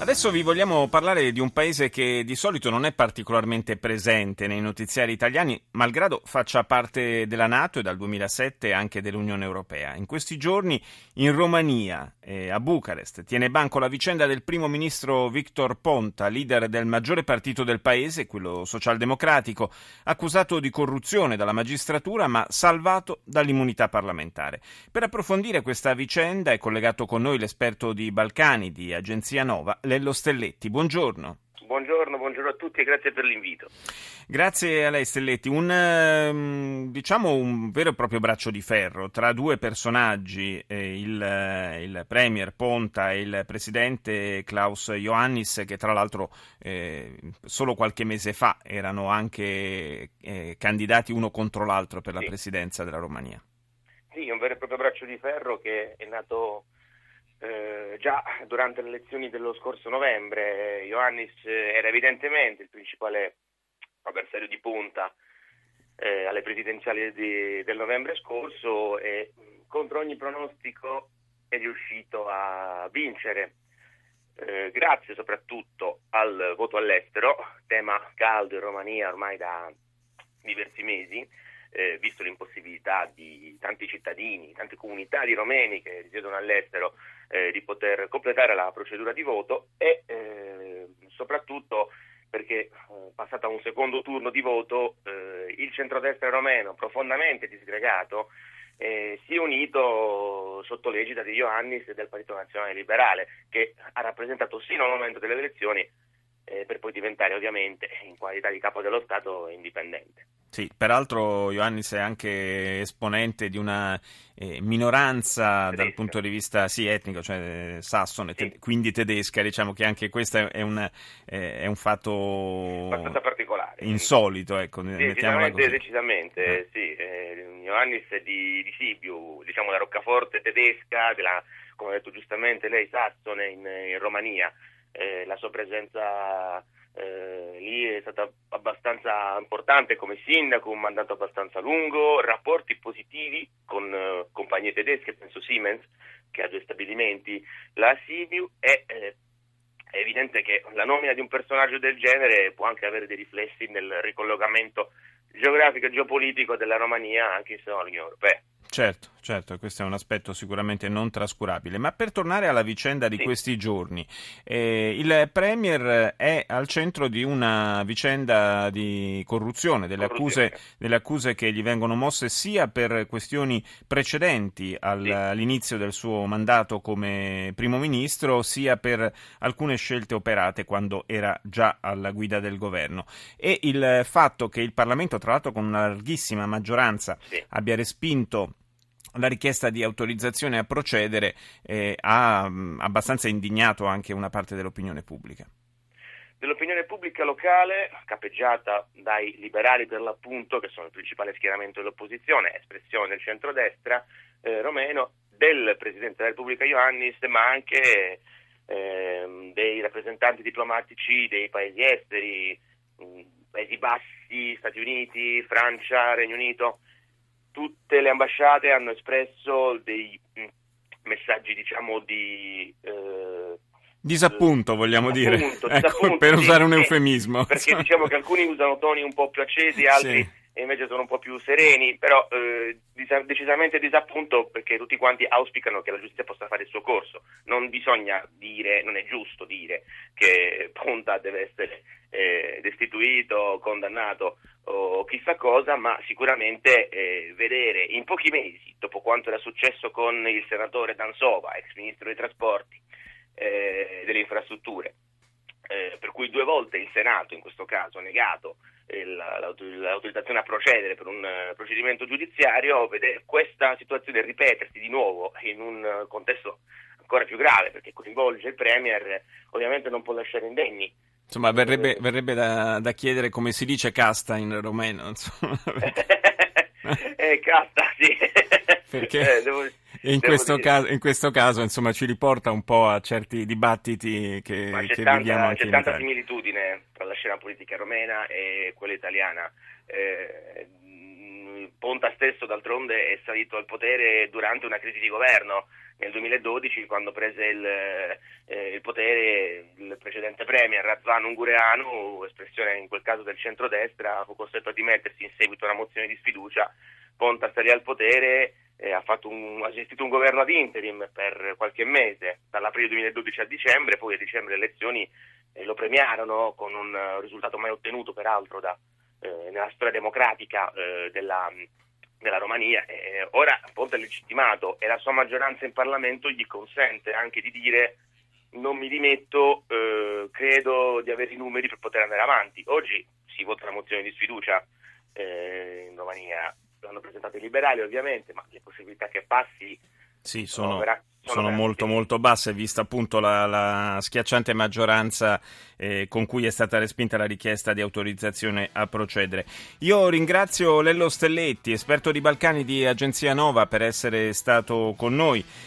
Adesso vi vogliamo parlare di un paese che di solito non è particolarmente presente nei notiziari italiani, malgrado faccia parte della Nato e dal 2007 anche dell'Unione Europea. In questi giorni in Romania, e a Bucarest, tiene banco la vicenda del primo ministro Victor Ponta, leader del maggiore partito del paese, quello socialdemocratico, accusato di corruzione dalla magistratura ma salvato dall'immunità parlamentare. Per approfondire questa vicenda è collegato con noi l'esperto di Balcani di Agenzia Nova, Lello Stelletti. Buongiorno. Buongiorno, buongiorno, a tutti e grazie per l'invito. Grazie a lei Stelletti. Un, ehm, diciamo un vero e proprio braccio di ferro tra due personaggi, eh, il, eh, il, Premier Ponta e il Presidente Klaus Ioannis, che tra l'altro eh, solo qualche mese fa erano anche eh, candidati uno contro l'altro per la sì. Presidenza della Romania. Sì, un vero e proprio braccio di ferro che è nato eh, già durante le elezioni dello scorso novembre Ioannis eh, era evidentemente il principale avversario di punta eh, alle presidenziali di, del novembre scorso e contro ogni pronostico è riuscito a vincere. Eh, grazie soprattutto al voto all'estero, tema caldo in Romania ormai da diversi mesi, eh, visto l'impossibilità di tanti cittadini, tante comunità di romeni che risiedono all'estero eh, di poter completare la procedura di voto e eh, soprattutto perché eh, passata un secondo turno di voto eh, il centrodestra romeno profondamente disgregato eh, si è unito sotto l'egida di Ioannis e del Partito Nazionale Liberale che ha rappresentato sino al momento delle elezioni eh, per poi diventare ovviamente in qualità di capo dello Stato indipendente. Sì, peraltro Ioannis è anche esponente di una eh, minoranza tedesca. dal punto di vista sì, etnico, cioè eh, sassone, sì. te- quindi tedesca, diciamo che anche questo è un, eh, è un fatto abbastanza particolare. Insolito, ecco, sì, decisamente, decisamente eh. sì. Eh, Ioannis è di, di Sibiu, diciamo la roccaforte tedesca, della, come ha detto giustamente lei, sassone in, in Romania. Eh, la sua presenza stata abbastanza importante come sindaco, un mandato abbastanza lungo, rapporti positivi con eh, compagnie tedesche, penso Siemens, che ha due stabilimenti, la Sibiu e eh, è evidente che la nomina di un personaggio del genere può anche avere dei riflessi nel ricollocamento geografico e geopolitico della Romania anche in seno all'Unione Europea. Certo, certo, questo è un aspetto sicuramente non trascurabile. Ma per tornare alla vicenda di sì. questi giorni, eh, il Premier è al centro di una vicenda di corruzione, delle accuse, delle accuse, che gli vengono mosse sia per questioni precedenti al, sì. all'inizio del suo mandato come Primo Ministro, sia per alcune scelte operate quando era già alla guida del governo. E il fatto che il Parlamento, tra l'altro con una larghissima maggioranza, sì. abbia respinto la richiesta di autorizzazione a procedere eh, ha mh, abbastanza indignato anche una parte dell'opinione pubblica. Dell'opinione pubblica locale, capeggiata dai liberali per l'appunto, che sono il principale schieramento dell'opposizione, espressione del centrodestra eh, romeno, del Presidente della Repubblica Ioannis, ma anche eh, dei rappresentanti diplomatici dei paesi esteri, mh, Paesi Bassi, Stati Uniti, Francia, Regno Unito, tutte le ambasciate hanno espresso dei mm, messaggi, diciamo, di... Eh, Disappunto, vogliamo dire, disappunto, ecco, per usare un eufemismo. Perché diciamo che alcuni usano toni un po' più accesi, altri sì. invece sono un po' più sereni, però eh, decisamente disappunto perché tutti quanti auspicano che la giustizia possa fare il suo corso. Non bisogna dire, non è giusto dire che Ponta deve essere eh, destituito, condannato o chissà cosa, ma sicuramente eh, vedere in pochi mesi, dopo quanto era successo con il senatore Dansova, ex ministro dei trasporti, eh, delle infrastrutture, eh, per cui due volte il Senato in questo caso ha negato eh, l'autorizzazione a procedere per un uh, procedimento giudiziario, vedere questa situazione ripetersi di nuovo in un contesto ancora più grave perché coinvolge il Premier, ovviamente non può lasciare indegni Insomma, verrebbe, verrebbe da, da, chiedere come si dice casta in romeno. eh, casta, sì. Perché, eh, devo... In questo, caso, in questo, caso, insomma, ci riporta un po' a certi dibattiti che, c'è che tanta, anche C'è tanta similitudine tra la scena politica romena e quella italiana. Eh, Ponta stesso d'altronde è salito al potere durante una crisi di governo nel 2012 quando prese il, eh, il potere precedente premier Razvan Ungureanu, espressione in quel caso del centrodestra, fu costretto a dimettersi in seguito a una mozione di sfiducia. Ponta salì al potere, eh, ha, un, ha, gestito un governo ad interim per qualche mese, dall'aprile 2012 a dicembre, poi a dicembre le elezioni eh, lo premiarono con un risultato mai ottenuto peraltro da, eh, nella storia democratica eh, della, della, Romania. Eh, ora Ponte è legittimato e la sua maggioranza in Parlamento gli consente anche di dire non mi dimetto, eh, credo di avere i numeri per poter andare avanti. Oggi si vota la mozione di sfiducia eh, in Romania, l'hanno presentato i liberali ovviamente, ma le possibilità che passi sì, sono, sono, sono molto molto basse, vista appunto la, la schiacciante maggioranza eh, con cui è stata respinta la richiesta di autorizzazione a procedere. Io ringrazio Lello Stelletti, esperto di Balcani di Agenzia Nova, per essere stato con noi.